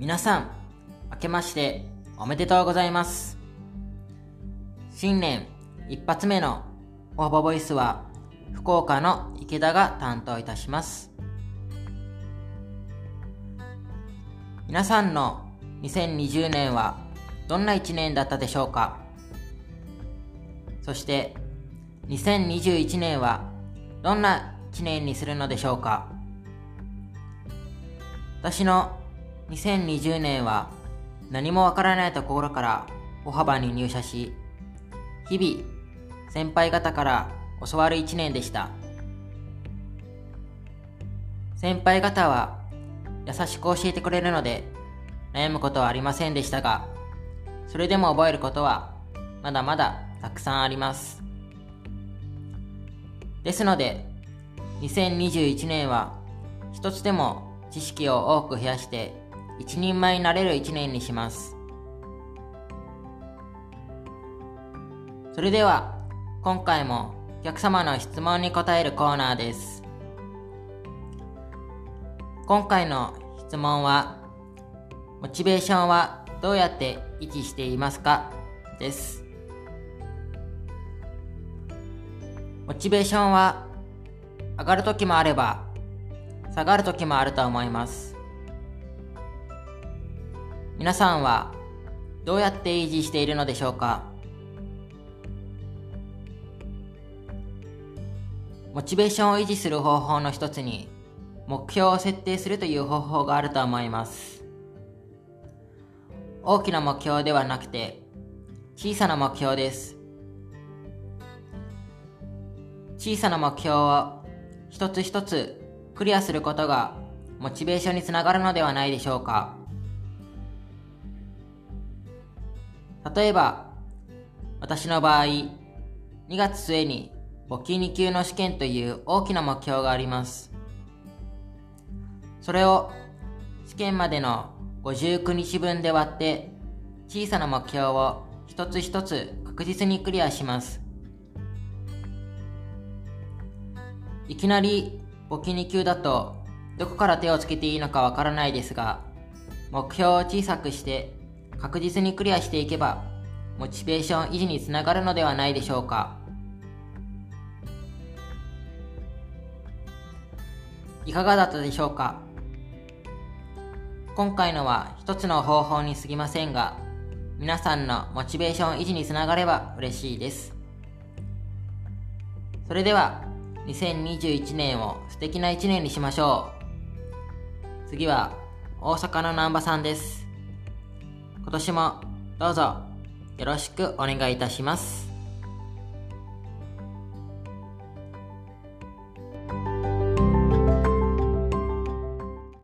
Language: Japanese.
皆さん、明けましておめでとうございます。新年一発目のオーバーボイスは福岡の池田が担当いたします。皆さんの2020年はどんな一年だったでしょうかそして2021年はどんな一年にするのでしょうか私の2020年は何もわからないところから歩幅に入社し、日々先輩方から教わる一年でした。先輩方は優しく教えてくれるので悩むことはありませんでしたが、それでも覚えることはまだまだたくさんあります。ですので、2021年は一つでも知識を多く増やして一人前になれる一年にします。それでは今回もお客様の質問に答えるコーナーです。今回の質問はモチベーションはどうやって維持していますか？です。モチベーションは上がる時もあれば下がる時もあると思います。皆さんはどうやって維持しているのでしょうか？モチベーションを維持する方法の一つに目標を設定するという方法があると思います。大きな目標ではなくて小さな目標です。小さな目標を一つ一つクリアすることがモチベーションにつながるのではないでしょうか？例えば私の場合2月末に簿記2級の試験という大きな目標があります。それを試験までの59日分で割って小さな目標を一つ一つ確実にクリアします。いきなり簿記2級だとどこから手をつけていいのかわからないですが目標を小さくして確実にクリアしていけばモチベーション維持につながるのではないでしょうかいかがだったでしょうか？今回のは一つの方法に過ぎませんが皆さんのモチベーション維持につながれば嬉しいですそれでは2021年を素敵な一年にしましょう。次は大阪の南波さんです。今年もどうぞよろしくお願いいたします。